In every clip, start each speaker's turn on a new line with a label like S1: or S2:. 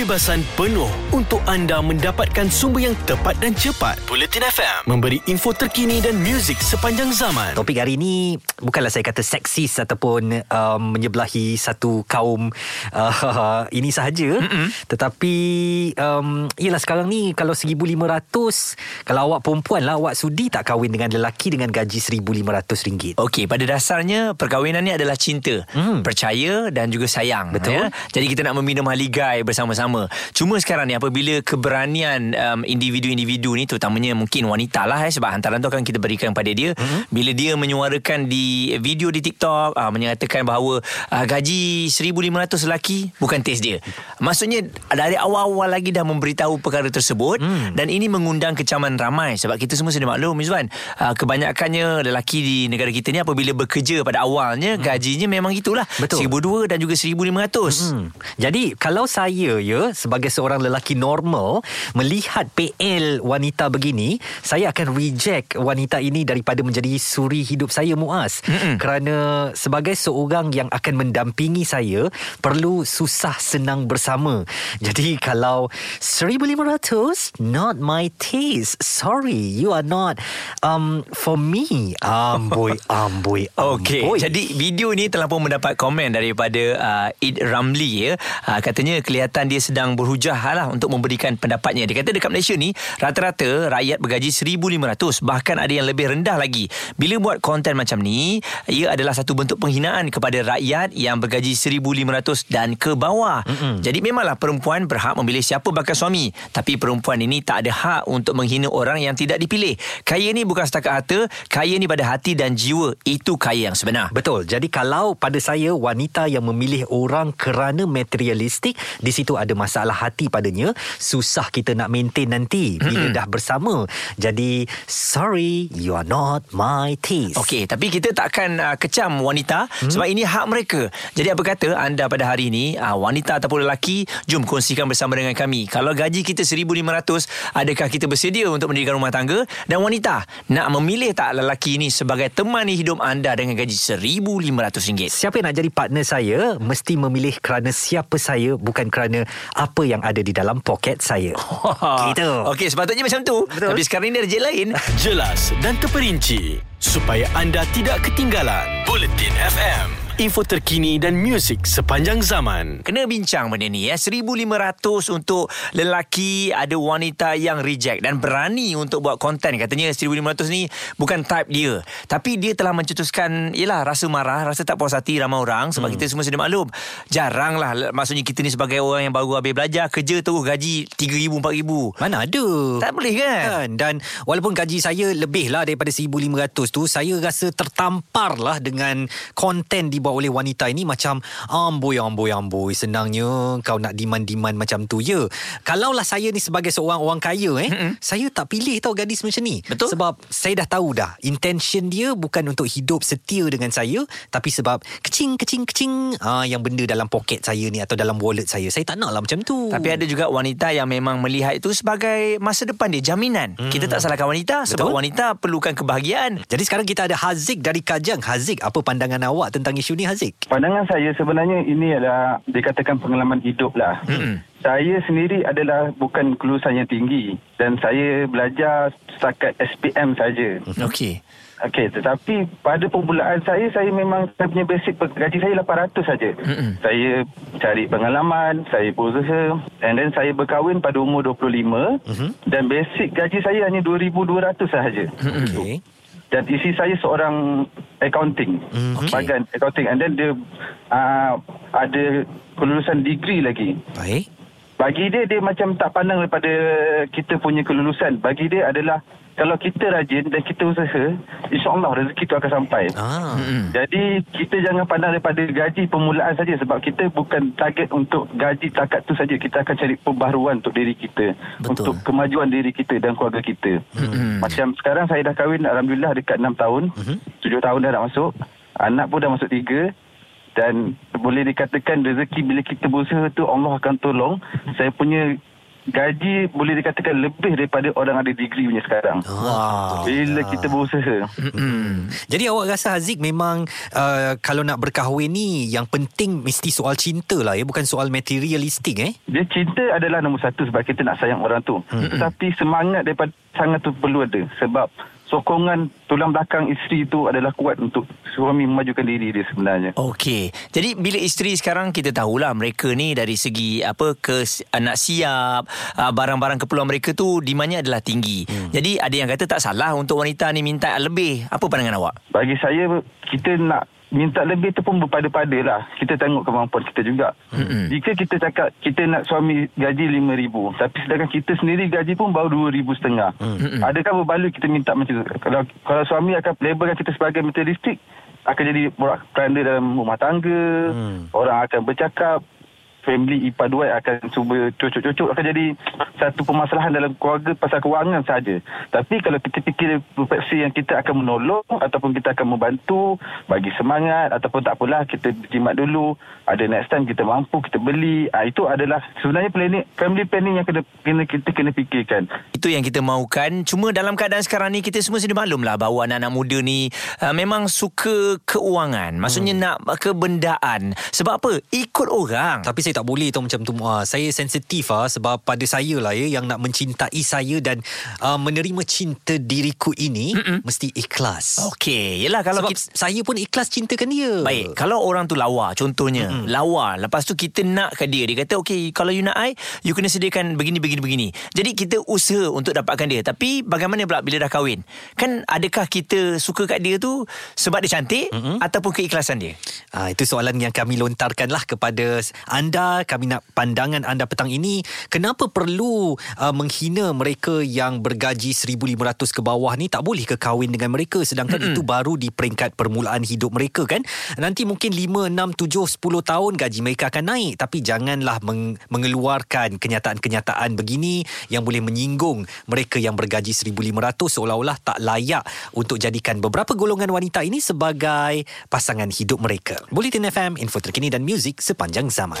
S1: kebebasan penuh untuk anda mendapatkan sumber yang tepat dan cepat. Bulletin FM memberi info terkini dan muzik sepanjang zaman.
S2: Topik hari ini bukanlah saya kata seksis ataupun um, menyebelahi satu kaum uh, ini sahaja Mm-mm. tetapi um, ialah sekarang ni kalau 1500 kalau awak perempuan lah awak sudi tak kahwin dengan lelaki dengan gaji 1500 ringgit.
S3: Okey, pada dasarnya perkahwinan ni adalah cinta, hmm. percaya dan juga sayang.
S2: Betul.
S3: Ya? Jadi kita nak meminum haligai bersama-sama. Cuma sekarang ni apabila keberanian um, individu-individu ni terutamanya mungkin wanita lah eh, sebab hantaran tu akan kita berikan kepada dia. Hmm. Bila dia menyuarakan di video di TikTok uh, menyatakan bahawa uh, gaji 1500 lelaki bukan test dia. Maksudnya dari awal-awal lagi dah memberitahu perkara tersebut hmm. dan ini mengundang kecaman ramai sebab kita semua sudah maklum Izwan. Uh, kebanyakannya lelaki di negara kita ni apabila bekerja pada awalnya hmm. gajinya memang itulah.
S2: Betul.
S3: 1200 dan juga 1500.
S2: Hmm. Jadi kalau saya ya sebagai seorang lelaki normal melihat PL wanita begini, saya akan reject wanita ini daripada menjadi suri hidup saya Muaz. Mm-mm. Kerana sebagai seorang yang akan mendampingi saya perlu susah senang bersama. Jadi kalau 1500 not my taste. Sorry, you are not um for me. Amboi, amboi,
S3: Okey, jadi video ni telah pun mendapat komen daripada uh, Id Ramli ya. Uh, katanya kelihatan dia sedang berhujah lah untuk memberikan pendapatnya. Dia kata dekat Malaysia ni rata-rata rakyat bergaji 1500 bahkan ada yang lebih rendah lagi. Bila buat konten macam ni, ia adalah satu bentuk penghinaan kepada rakyat yang bergaji 1500 dan ke bawah. Mm-mm. Jadi memanglah perempuan berhak memilih siapa bakal suami, tapi perempuan ini tak ada hak untuk menghina orang yang tidak dipilih. Kaya ni bukan setakat harta, kaya ni pada hati dan jiwa. Itu kaya yang sebenar.
S2: Betul. Jadi kalau pada saya wanita yang memilih orang kerana materialistik, di situ ada masalah hati padanya, susah kita nak maintain nanti bila dah bersama. Jadi sorry, you are not my taste.
S3: Okey, tapi kita takkan uh, kecam wanita hmm? sebab ini hak mereka. Jadi apa kata anda pada hari ini, uh, wanita ataupun lelaki, jom kongsikan bersama dengan kami. Kalau gaji kita 1500, adakah kita bersedia untuk mendirikan rumah tangga? Dan wanita, nak memilih tak lelaki ini sebagai temani hidup anda dengan gaji RM1,500?
S2: Siapa yang nak jadi partner saya mesti memilih kerana siapa saya bukan kerana apa yang ada di dalam poket saya. Gitu.
S3: Okey, sepatutnya macam tu.
S2: Betul.
S3: Tapi sekarang ni ada je lain.
S1: Jelas dan terperinci supaya anda tidak ketinggalan. Bulletin FM, info terkini dan muzik sepanjang zaman.
S3: Kena bincang benda ni ya. 1500 untuk lelaki ada wanita yang reject dan berani untuk buat konten katanya 1500 ni bukan type dia. Tapi dia telah mencetuskan yalah rasa marah, rasa tak puas hati ramai orang sebab hmm. kita semua sudah maklum. Jaranglah maksudnya kita ni sebagai orang yang baru habis belajar kerja terus gaji 3000 4000.
S2: Mana ada?
S3: Tak boleh kan?
S2: kan dan walaupun gaji saya lebih lah daripada 1500 tu saya rasa tertampar lah dengan konten dibuat oleh wanita ini macam amboi amboi amboi senangnya kau nak demand-demand macam tu ya kalaulah saya ni sebagai seorang orang kaya eh
S3: Mm-mm.
S2: saya tak pilih tau gadis macam ni
S3: Betul.
S2: sebab saya dah tahu dah intention dia bukan untuk hidup setia dengan saya tapi sebab kecing kecing kecing ah yang benda dalam poket saya ni atau dalam wallet saya saya tak nak lah macam tu
S3: Tapi ada juga wanita yang memang melihat itu sebagai masa depan dia, jaminan. Hmm. Kita tak salahkan wanita sebab
S2: Betul.
S3: wanita perlukan kebahagiaan.
S2: Jadi sekarang kita ada Haziq dari Kajang. Haziq, apa pandangan awak tentang isu ni Haziq?
S4: Pandangan saya sebenarnya ini adalah dikatakan pengalaman hidup lah.
S3: Mm-mm.
S4: Saya sendiri adalah bukan kelulusan yang tinggi dan saya belajar setakat SPM saja.
S3: Okey.
S4: Okey, tetapi pada permulaan saya, saya memang saya punya basic gaji saya 800 saja.
S3: Mm-mm.
S4: Saya cari pengalaman, saya berusaha and then saya berkahwin pada umur 25
S2: Mhm.
S4: dan basic gaji saya hanya 2200 sahaja.
S2: Okey.
S4: Dan isi saya seorang accounting.
S2: Hmm, okey.
S4: Bahagian accounting. And then dia uh, ada kelulusan degree lagi.
S2: Baik.
S4: Bagi dia, dia macam tak pandang daripada kita punya kelulusan. Bagi dia adalah kalau kita rajin dan kita usaha, insyaAllah rezeki itu akan sampai.
S2: Ah.
S3: Mm-mm.
S4: Jadi kita jangan pandang daripada gaji permulaan saja sebab kita bukan target untuk gaji takat tu saja. Kita akan cari pembaharuan untuk diri kita,
S2: Betul.
S4: untuk kemajuan diri kita dan keluarga kita.
S3: Mm-mm.
S4: Macam sekarang saya dah kahwin alhamdulillah dekat 6 tahun.
S2: Mhm.
S4: 7 tahun dah nak masuk. Anak pun dah masuk 3 dan boleh dikatakan rezeki bila kita berusaha tu Allah akan tolong. Saya punya gaji boleh dikatakan lebih daripada orang ada degree punya sekarang.
S2: Wow.
S4: Bila kita berusaha.
S2: Hmm. Jadi awak rasa Haziq memang uh, kalau nak berkahwin ni yang penting mesti soal cinta lah ya bukan soal materialistik eh.
S4: Dia cinta adalah nombor satu sebab kita nak sayang orang tu. Hmm. Tetapi semangat daripada sangat tu perlu ada sebab sokongan tulang belakang isteri tu adalah kuat untuk suami memajukan diri dia sebenarnya.
S3: Okey. Jadi bila isteri sekarang kita tahulah mereka ni dari segi apa ke nak siap uh, barang-barang keperluan mereka tu demandnya adalah tinggi. Hmm. Jadi ada yang kata tak salah untuk wanita ni minta lebih. Apa pandangan awak?
S4: Bagi saya kita nak minta lebih tu pun berpada-pada lah. Kita tengok kemampuan kita juga. Mm-hmm. Jika kita cakap kita nak suami gaji RM5,000 tapi sedangkan kita sendiri gaji pun baru RM2,500. Mm-hmm. Adakah berbaloi kita minta macam tu? Kalau kalau suami akan labelkan kita sebagai materialistik akan jadi borak peranda dalam rumah tangga. Mm. Orang akan bercakap family ipar dua akan cuba cucuk-cucuk akan jadi satu permasalahan dalam keluarga pasal kewangan saja. Tapi kalau kita fikir versi yang kita akan menolong ataupun kita akan membantu bagi semangat ataupun tak apalah kita jimat dulu ada next time kita mampu kita beli ha, itu adalah sebenarnya planning family planning yang kena, kena kita kena fikirkan.
S3: Itu yang kita mahukan. Cuma dalam keadaan sekarang ni kita semua sudah maklumlah bahawa anak-anak muda ni uh, memang suka keuangan. Maksudnya hmm. nak kebendaan. Sebab apa? Ikut orang.
S2: Tapi saya tak boleh tau macam tu ah, Saya sensitif ah sebab pada saya lah ya yang nak mencintai saya dan uh, menerima cinta diriku ini Mm-mm. mesti ikhlas.
S3: Okey, yalah kalau
S2: sebab kita, saya pun ikhlas cintakan dia.
S3: Baik, kalau orang tu lawa contohnya, Mm-mm. lawa, lepas tu kita nak ke dia, dia kata okey kalau you nak I, you kena sediakan begini begini begini. Jadi kita usaha untuk dapatkan dia. Tapi bagaimana pula bila dah kahwin? Kan adakah kita suka kat dia tu sebab dia cantik Mm-mm. ataupun keikhlasan dia?
S2: Ah itu soalan yang kami lontarkanlah kepada anda anda, kami nak pandangan anda petang ini. Kenapa perlu uh, menghina mereka yang bergaji 1500 ke bawah ni tak boleh ke kahwin dengan mereka sedangkan mm-hmm. itu baru di peringkat permulaan hidup mereka kan? Nanti mungkin 5, 6, 7, 10 tahun gaji mereka akan naik tapi janganlah meng- mengeluarkan kenyataan-kenyataan begini yang boleh menyinggung mereka yang bergaji 1500 seolah-olah tak layak untuk jadikan beberapa golongan wanita ini sebagai pasangan hidup mereka. Bulletin FM, info terkini dan muzik sepanjang zaman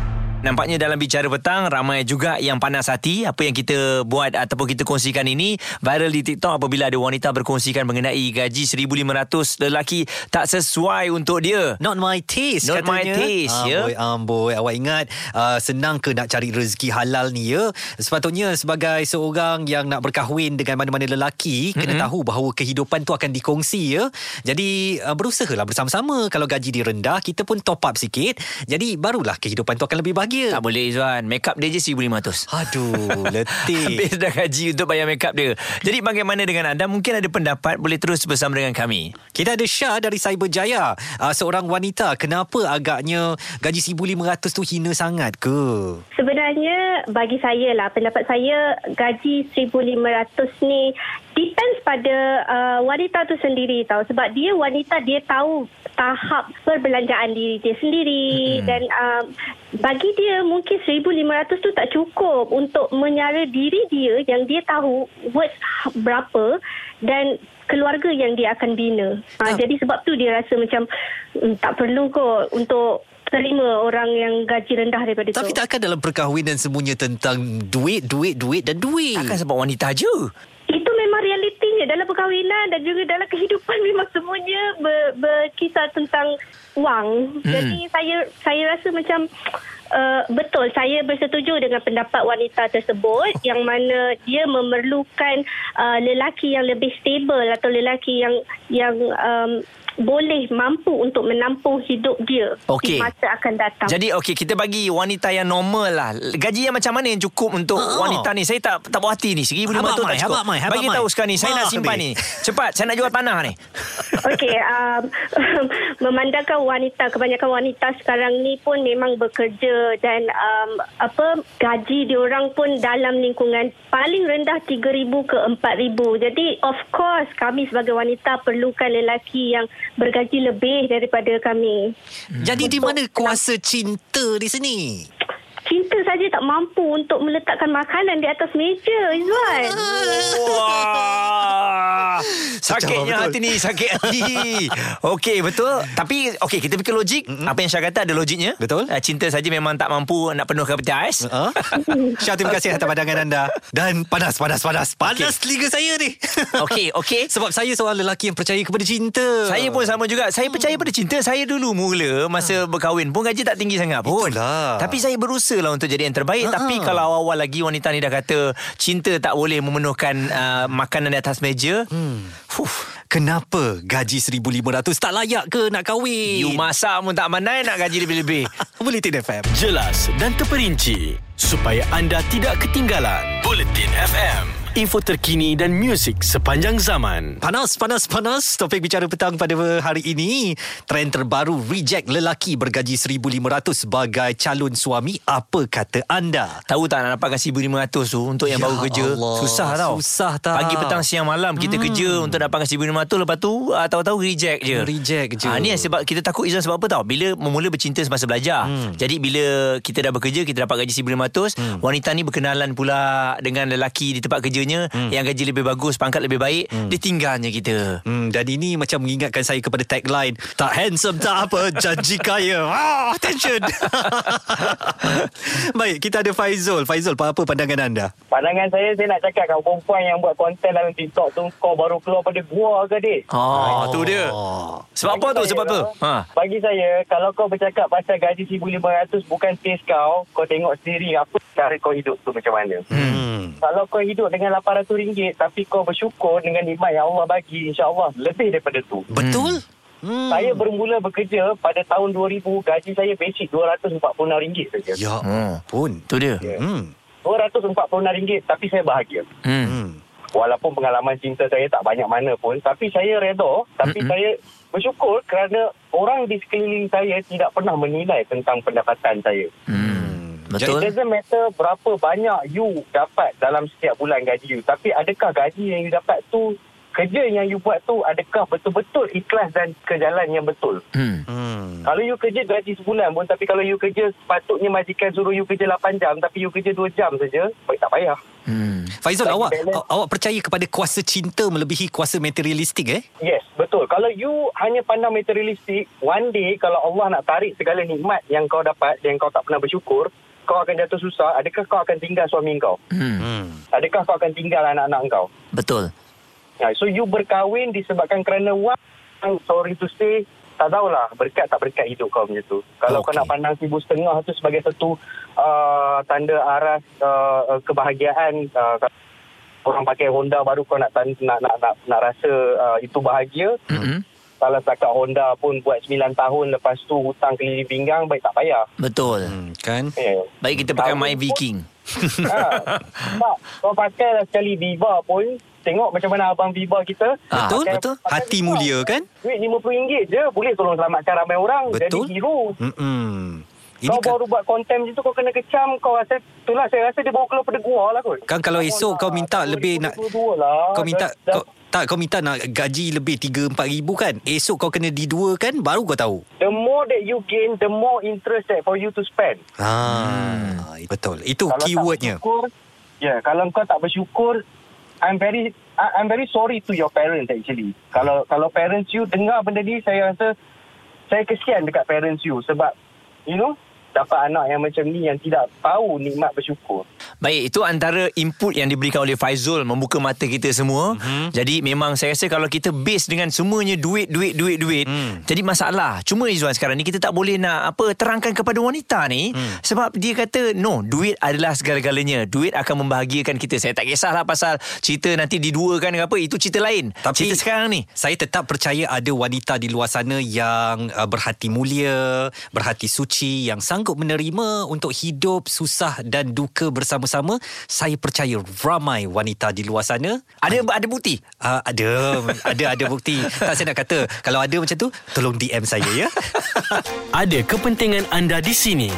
S3: Nampaknya dalam bicara petang ramai juga yang panas hati apa yang kita buat ataupun kita kongsikan ini viral di TikTok apabila ada wanita berkongsikan mengenai gaji 1500 lelaki tak sesuai untuk dia.
S2: Not my taste
S3: Not
S2: katanya.
S3: my taste
S2: ah,
S3: ya.
S2: Boy, um, boy, awak ingat uh, senang ke nak cari rezeki halal ni ya? Sepatutnya sebagai seorang yang nak berkahwin dengan mana-mana lelaki mm-hmm. kena tahu bahawa kehidupan tu akan dikongsi ya. Jadi uh, berusahalah bersama-sama kalau gaji dia rendah kita pun top up sikit. Jadi barulah kehidupan tu akan lebih bahagia bahagia.
S3: Tak boleh Izwan. Make up dia je 1,500.
S2: Aduh, letih.
S3: Habis dah gaji untuk bayar make up dia. Jadi bagaimana dengan anda? Mungkin ada pendapat boleh terus bersama dengan kami.
S2: Kita ada Syah dari Cyberjaya. Uh, seorang wanita. Kenapa agaknya gaji 1,500 tu hina sangat ke?
S5: Sebenarnya bagi saya lah, pendapat saya gaji 1,500 ni depends pada uh, wanita tu sendiri tau. Sebab dia wanita dia tahu tahap perbelanjaan diri dia sendiri mm-hmm. dan um, bagi dia mungkin 1500 tu tak cukup untuk menyara diri dia yang dia tahu worth berapa dan keluarga yang dia akan bina. Ha, jadi sebab tu dia rasa macam mm, tak perlu kot untuk terima orang yang gaji rendah daripada
S2: Tapi
S5: tu.
S2: Tapi takkan dalam perkahwinan semuanya tentang duit, duit, duit dan duit.
S3: Takkan sebab wanita je
S5: memang realitinya dalam perkahwinan dan juga dalam kehidupan memang semuanya ber, berkisar tentang wang. Hmm. Jadi saya saya rasa macam uh, betul. Saya bersetuju dengan pendapat wanita tersebut yang mana dia memerlukan uh, lelaki yang lebih stable atau lelaki yang yang um, boleh mampu untuk menampung hidup dia okay. di masa akan datang.
S3: Jadi okey kita bagi wanita yang normal lah. Gaji yang macam mana yang cukup untuk oh. wanita ni? Saya tak tak puas hati ni. RM1,500 tak cukup. Habak, habak, bagi tahu sekarang ni. Saya nak simpan ni. Cepat saya nak jual tanah ni.
S5: Okey um, memandangkan wanita kebanyakan wanita sekarang ni pun memang bekerja dan um, apa gaji diorang pun dalam lingkungan paling rendah 3000 ke 4000. Jadi of course kami sebagai wanita perlukan lelaki yang bergaji lebih daripada kami.
S2: Jadi di mana kuasa cinta di sini?
S5: Saja tak mampu untuk meletakkan makanan di atas meja, Izwan.
S3: Wah. Sakitnya hati ni Sakit hati. Okey betul. Tapi okey kita fikir logik. Mm-hmm. Apa yang Syah kata ada logiknya?
S2: Betul.
S3: uh, Cinta saja memang tak mampu Nak penuhkan peti ais.
S2: Ha? Syah terima kasih atas pandangan anda. Dan panas panas panas. Panas okay. telinga saya ni.
S3: Okey okey.
S2: Sebab saya seorang lelaki yang percaya kepada cinta.
S3: Saya pun sama juga. Saya percaya pada cinta Saya dulu mula Masa berkahwin. Pun Gaji tak tinggi sangat pun.
S2: Itulah.
S3: Tapi saya berusaha lah Untuk jadi yang terbaik
S2: Ha-ha.
S3: Tapi kalau awal-awal lagi Wanita ni dah kata Cinta tak boleh memenuhkan uh, Makanan di atas meja hmm. Fuh,
S2: Kenapa gaji 1,500 tak layak ke nak kahwin?
S3: You masak pun tak mandai Nak gaji lebih-lebih
S2: Bulletin FM
S1: Jelas dan terperinci supaya anda tidak ketinggalan. Bulletin FM, info terkini dan muzik sepanjang zaman.
S2: Panas, panas, panas. Topik bicara petang pada hari ini. Trend terbaru reject lelaki bergaji 1,500 sebagai calon suami. Apa kata anda?
S3: Tahu tak nak dapatkan 1,500 tu Untuk yang
S2: Ya
S3: baru kerja
S2: Allah,
S3: Susah tau
S2: susah tau.
S3: Pagi petang siang malam Kita hmm. kerja Untuk dapatkan 1,500 Lepas tu uh, Tahu-tahu reject je
S2: Reject je.
S3: Ah, Ni yang sebab Kita takut Izan sebab apa tau Bila memula bercinta Semasa belajar hmm. Jadi bila Kita dah bekerja Kita dapat gaji 1,500 hmm. Wanita ni berkenalan pula Dengan lelaki Di tempat kerjanya hmm. Yang gaji lebih bagus Pangkat lebih baik hmm. Dia tinggalnya kita
S2: Hmm, dan ini macam mengingatkan saya kepada tagline Tak handsome tak apa Janji kaya ah, Attention Baik kita ada Faizul Faizul apa pandangan anda?
S6: Pandangan saya, saya nak cakap kat perempuan yang buat konten dalam TikTok tu, kau baru keluar pada gua ke, dik?
S3: Oh, tu dia Sebab apa tu Sebab apa ha.
S6: Bagi saya, kalau kau bercakap pasal gaji 1,500 bukan taste kau, kau tengok sendiri apa cara kau hidup tu macam mana.
S2: Hmm.
S6: Kalau kau hidup dengan RM800 tapi kau bersyukur dengan nikmat yang Allah bagi, insyaAllah lebih daripada tu.
S2: Betul?
S6: Hmm. Saya bermula bekerja pada tahun 2000, gaji saya basic RM246 saja.
S2: Ya
S3: Hmm.
S2: pun
S3: Tu dia
S2: Hmm.
S6: RM246 tapi saya bahagia.
S3: hmm.
S2: Hmm.
S6: Walaupun pengalaman cinta saya tak banyak mana pun Tapi saya redha Tapi
S3: Mm-mm.
S6: saya bersyukur kerana Orang di sekeliling saya tidak pernah menilai tentang pendapatan saya
S3: Hmm.
S6: It
S3: Betul
S6: doesn't matter berapa banyak you dapat dalam setiap bulan gaji you Tapi adakah gaji yang you dapat tu Kerja yang you buat tu adakah betul-betul ikhlas dan ke jalan yang betul
S3: hmm.
S2: Hmm.
S6: Kalau you kerja gaji sebulan pun Tapi kalau you kerja sepatutnya majikan suruh you kerja 8 jam Tapi you kerja 2 jam saja Baik tak payah
S3: Hmm.
S2: Faizul
S6: Bagi
S2: awak
S6: balance.
S2: aw- awak percaya kepada kuasa cinta melebihi kuasa materialistik eh?
S6: Yes, betul. Kalau you hanya pandang materialistik, one day kalau Allah nak tarik segala nikmat yang kau dapat yang kau tak pernah bersyukur, kau akan jatuh susah. Adakah kau akan tinggal suami kau?
S3: Hmm.
S2: Hmm.
S6: Adakah kau akan tinggal anak-anak kau?
S3: Betul
S6: Ha, so you berkahwin disebabkan kerana wang, sorry to say, tak tahulah berkat tak berkat hidup kau macam tu. Kalau
S2: Okey.
S6: kau nak pandang seribu setengah tu sebagai satu uh, tanda aras uh, kebahagiaan, uh, orang pakai Honda baru kau nak nak nak nak, nak rasa uh, itu bahagia.
S3: hmm.
S6: Kalau setakat Honda pun buat 9 tahun lepas tu hutang keliling pinggang baik tak payah.
S3: Betul
S2: Hmm, kan?
S6: Yeah.
S3: Baik kita pakai
S6: Tahun
S3: My
S6: pun-
S3: Viking
S6: ha. Tak, kau pakai lah sekali Viva pun tengok macam mana abang Viva kita.
S3: Ah,
S2: Betul,
S6: Pakai-
S2: betul.
S6: pakai
S2: Hati
S6: Viva.
S2: mulia kan?
S6: Duit RM50 je boleh tolong selamatkan ramai orang
S2: Betul.
S6: jadi hero.
S2: Hmm. Ini
S6: kau
S2: kan,
S6: baru buat konten macam tu kau kena kecam kau rasa itulah saya rasa dia bawa keluar pada gua lah kot.
S2: kan kalau esok kau minta lebih nak
S6: 2022 lah.
S2: kau minta
S6: Dah-
S2: kau tak kau minta nak gaji lebih 3 4 ribu kan. Esok kau kena didua kan baru kau tahu.
S6: The more that you gain, the more interest that for you to spend.
S2: Ha, betul. Itu
S6: Kalau
S2: keywordnya.
S6: ya, yeah, kalau kau tak bersyukur, I'm very I- I'm very sorry to your parents actually. Kalau kalau parents you dengar benda ni, saya rasa saya kesian dekat parents you sebab you know dapat anak yang macam ni yang tidak tahu nikmat bersyukur.
S3: Baik, itu antara input yang diberikan oleh Faizul membuka mata kita semua. Mm-hmm. Jadi memang saya rasa kalau kita base dengan semuanya duit, duit, duit, duit. Mm. Jadi masalah. Cuma Izzuan sekarang ni kita tak boleh nak apa terangkan kepada wanita ni mm. sebab dia kata no, duit adalah segala-galanya. Duit akan membahagiakan kita. Saya tak kisahlah pasal cerita nanti diduakan ke apa, itu cerita lain.
S2: Tapi
S3: cerita sekarang ni.
S2: Saya tetap percaya ada wanita di luar sana yang uh, berhati mulia, berhati suci, yang sanggup menerima untuk hidup susah dan duka bersama-sama. Saya percaya ramai wanita di luar sana.
S3: Ada ada bukti.
S2: Uh, ada, ada ada bukti. Tak saya nak kata kalau ada macam tu, tolong DM saya ya.
S1: Ada kepentingan anda di sini.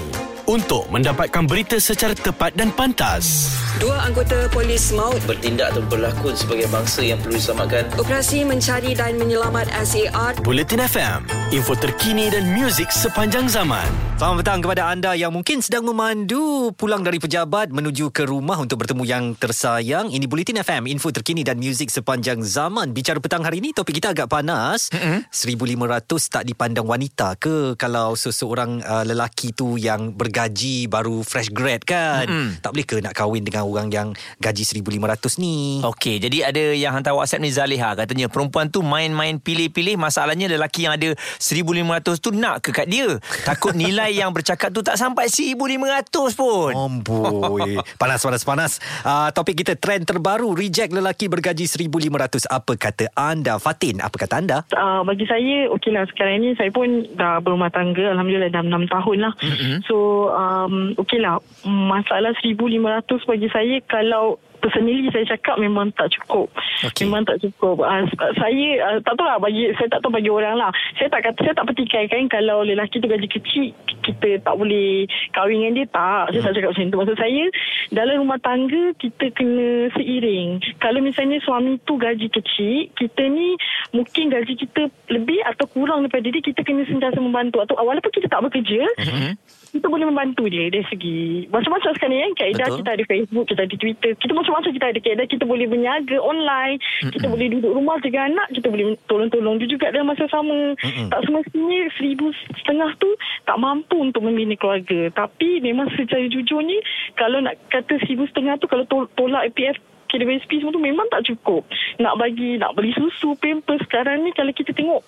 S1: Untuk mendapatkan berita secara tepat dan pantas.
S7: Dua anggota polis maut
S8: Bertindak atau berlakon sebagai bangsa yang perlu diselamatkan.
S7: operasi mencari dan menyelamat SAR
S1: Buletin FM, info terkini dan muzik sepanjang zaman.
S2: Selamat petang kepada anda yang mungkin sedang memandu pulang dari pejabat menuju ke rumah untuk bertemu yang tersayang. Ini Bulletin FM, info terkini dan muzik sepanjang zaman. Bicara petang hari ini, topik kita agak panas. Mm-hmm. 1,500 tak dipandang wanita ke kalau seseorang uh, lelaki tu yang bergaji baru fresh grad kan? Mm-hmm. Tak boleh ke nak kahwin dengan orang yang gaji 1,500 ni?
S3: Okey, jadi ada yang hantar WhatsApp ni Zaliha katanya perempuan tu main-main pilih-pilih masalahnya lelaki yang ada 1500 tu nak ke kat dia. Takut nilai yang bercakap tu tak sampai 1500 pun.
S2: Amboi Panas panas panas uh, Topik kita Trend terbaru Reject lelaki bergaji 1,500 Apa kata anda Fatin Apa kata anda
S9: uh, bagi saya okey lah sekarang ni saya pun dah berumah tangga alhamdulillah dah 6 tahun lah mm-hmm. so um, okey lah masalah 1500 bagi saya kalau personally saya cakap memang tak cukup.
S3: Okey.
S9: memang tak cukup. Uh, saya uh, tak tahu lah bagi saya tak tahu bagi orang lah. Saya tak kata saya tak petikai kan kalau lelaki tu gaji kecil kita tak boleh kahwin dengan dia. Tak saya tak cakap macam tu. Maksud saya dalam rumah tangga kita kena seiring. Kalau misalnya suami tu gaji kecil kita ni mungkin gaji kita lebih atau kurang daripada dia kita kena sentiasa membantu. Atau walaupun kita tak bekerja
S3: Mhm.
S9: Kita boleh membantu dia dari segi macam-macam sekarang ni kan kaedah
S2: Betul.
S9: kita ada Facebook kita ada Twitter. Kita macam-macam kita ada kaedah kita boleh berniaga online. Kita boleh duduk rumah jaga anak. Kita boleh tolong-tolong dia juga dalam masa sama. Tak semestinya seribu setengah tu tak mampu untuk membina keluarga. Tapi memang secara jujurnya kalau nak kata seribu setengah tu kalau tol- tolak APF KWSP semua tu memang tak cukup. Nak bagi, nak beli susu, pampers. Sekarang ni kalau kita tengok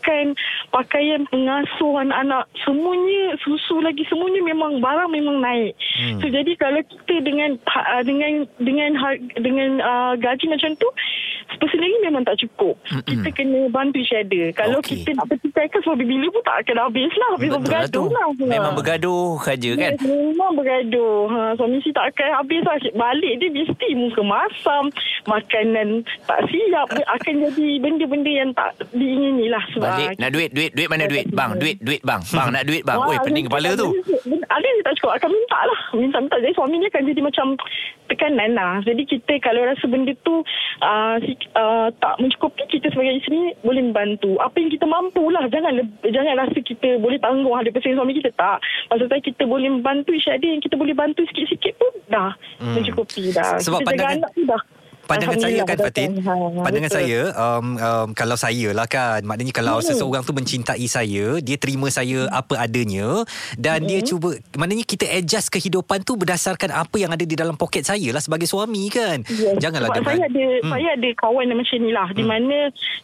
S9: makan, pakaian, pengasuh anak-anak, semuanya, susu lagi, semuanya memang barang memang naik. Hmm. So jadi kalau kita dengan ha- dengan dengan har- dengan uh, gaji macam tu, personally memang tak cukup. Hmm. Kita kena bantu each other. Kalau
S3: Okey.
S9: kita nak pertikaikan suami bila pun tak akan habis lah. Habis
S3: Betul lah
S9: bergaduh
S3: tu.
S9: lah.
S3: Memang bergaduh saja kan.
S9: Yes, memang bergaduh. Ha, suami si tak akan habis lah. Balik dia mesti muka masam. Makanan tak siap. Akan jadi benda-benda yang tak diingini lah. Sebab
S3: Balik nak duit duit duit mana duit bang duit duit bang. Bang nak duit bang. Oi pening kepala tu.
S9: Ada yang tak cukup Akan minta lah. Minta-minta Jadi suami ni akan jadi macam Tekanan lah. Jadi kita kalau rasa benda tu uh, uh, Tak mencukupi Kita sebagai isteri Boleh membantu. Apa yang kita mampu lah. Jangan jangan rasa kita Boleh tanggung 100% suami kita. Tak. Maksud saya kita boleh membantu other Yang kita boleh bantu Sikit-sikit pun Dah hmm. Mencukupi dah.
S2: Sebab
S9: Kita
S2: pandangan-
S9: dah
S2: Pandangan saya kan Fatin
S9: betul. Ha,
S2: Pandangan
S9: betul.
S2: saya um, um, Kalau saya lah kan Maknanya kalau
S9: Hmm.
S2: seseorang tu mencintai saya Dia terima saya apa adanya Dan dia
S9: Hmm.
S2: cuba Maknanya kita adjust kehidupan tu Berdasarkan apa yang ada di dalam poket saya lah Sebagai suami kan
S9: Yes.
S2: Janganlah
S9: Sebab
S2: dengan
S9: saya ada hmm. saya ada kawan yang macam ni lah di mana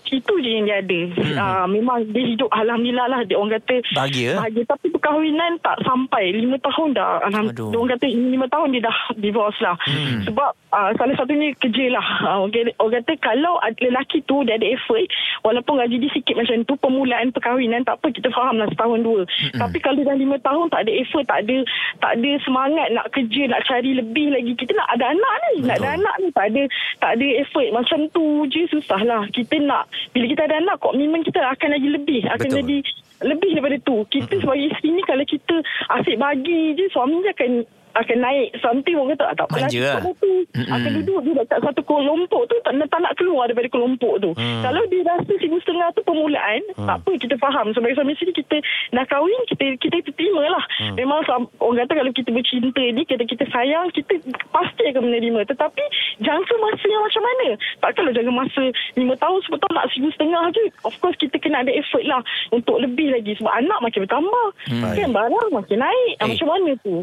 S9: itu je yang dia ada. Hmm. Uh, memang dia hidup alhamdulillah lah dia orang kata
S3: Bahagia?
S9: Bahagia tapi perkahwinan tak sampai 5 tahun dah. Alhamdulillah. Dia orang kata 5 tahun dia dah divorce lah. Hmm. Sebab uh, salah satunya kerja lah. Uh, orang, kata kalau lelaki tu dia ada effort walaupun gaji dia sikit macam tu permulaan perkahwinan tak apa kita faham lah setahun dua. Hmm. Tapi kalau dah 5 tahun tak ada effort tak ada tak ada semangat nak kerja nak cari lebih lagi kita nak ada anak ni nak ada anak ni tak ada tak ada effort macam tu je susah lah kita nak bila kita ada anak komitmen kita akan lagi lebih akan
S2: Betul.
S9: jadi lebih daripada tu kita sebagai isteri ni kalau kita asyik bagi je suami je akan akan naik something orang kata "Ah, tak
S3: Manja lah.
S9: cukup tu. Akan duduk dia dekat satu kelompok tu tak, tak nak keluar daripada kelompok tu.
S2: Hmm.
S9: kalau dia rasa seribu setengah tu permulaan tak apa kita faham. Sebagai suami isteri kita nak kahwin kita kita terima lah. Memang sam- orang kata kalau kita bercinta ni kita kita sayang kita pasti akan menerima. Tetapi jangka masa yang macam mana? Takkanlah jangka masa lima tahun sepuluh tahun nak seribu setengah je of course kita kena ada effort lah untuk lebih lagi. Sebab anak makin bertambah. Kan barang makin naik. Ah,
S3: Eh.
S9: macam mana tu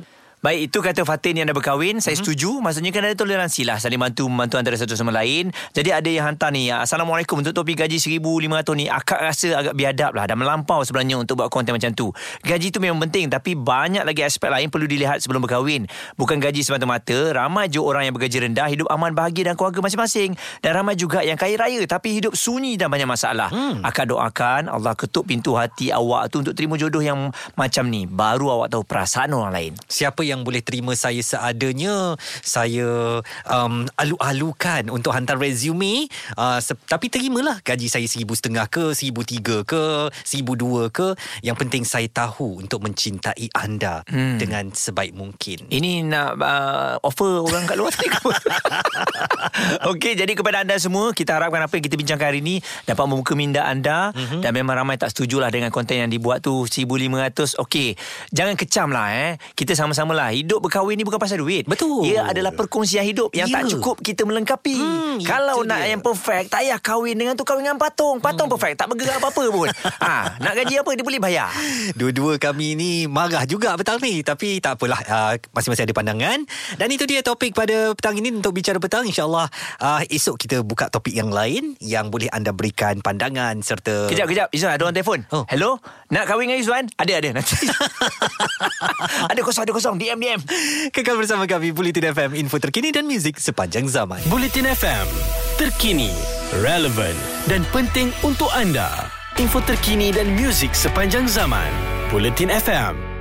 S3: Baik, itu kata Fatin yang dah berkahwin. Saya setuju. Maksudnya kan ada toleransi lah. Saling bantu membantu antara satu sama lain. Jadi ada yang hantar ni. Assalamualaikum. Untuk topik gaji RM1,500 ni, akak rasa agak biadab lah. Dah melampau sebenarnya untuk buat konten macam tu. Gaji tu memang penting. Tapi banyak lagi aspek lain perlu dilihat sebelum berkahwin. Bukan gaji semata-mata. Ramai je orang yang bergaji rendah. Hidup aman, bahagia dan keluarga masing-masing. Dan ramai juga yang kaya raya. Tapi hidup sunyi dan banyak masalah. Hmm. Akak doakan Allah ketuk pintu hati awak tu untuk terima jodoh yang macam ni. Baru awak tahu perasaan orang lain.
S2: Siapa yang yang boleh terima saya seadanya. Saya um, alu-alukan untuk hantar resume. Uh, se- tapi terimalah gaji saya seribu setengah ke, seribu tiga ke, seribu dua ke. Yang penting saya tahu untuk mencintai anda hmm. dengan sebaik mungkin.
S3: Ini nak uh, offer orang kat luar tadi ke apa? Okey, jadi kepada anda semua, kita harapkan apa yang kita bincangkan hari ini dapat membuka minda anda mm-hmm. dan memang ramai tak setujulah dengan konten yang dibuat tu 1500. Okey, jangan kecam lah eh. Kita sama-sama lah. Hidup berkahwin ni bukan pasal duit.
S2: Betul.
S3: Ia adalah perkongsian hidup yang
S2: Ya.
S3: tak cukup kita melengkapi.
S2: Hmm,
S3: Kalau nak
S2: dia.
S3: yang perfect, tak payah kahwin dengan tu kahwin dengan patung. Patung
S2: Hmm.
S3: perfect, tak bergerak apa-apa pun. ha, nak gaji apa dia boleh bayar.
S2: Dua-dua kami ni marah juga petang ni Tapi tak apalah uh, Masing-masing ada pandangan Dan itu dia topik pada petang ini Untuk bicara petang InsyaAllah uh, Esok kita buka topik yang lain Yang boleh anda berikan pandangan Serta
S3: Kejap, kejap. Izzuan, ada orang telefon.
S2: Oh.
S3: Hello? Nak kahwin dengan Izzuan? Ada, ada. Nanti. ada kosong, ada kosong. DM, DM.
S2: Kekal bersama kami Bulletin FM Info terkini dan muzik sepanjang zaman
S1: Bulletin FM, terkini, relevan dan penting untuk anda. Info terkini dan muzik sepanjang zaman. Bulletin FM.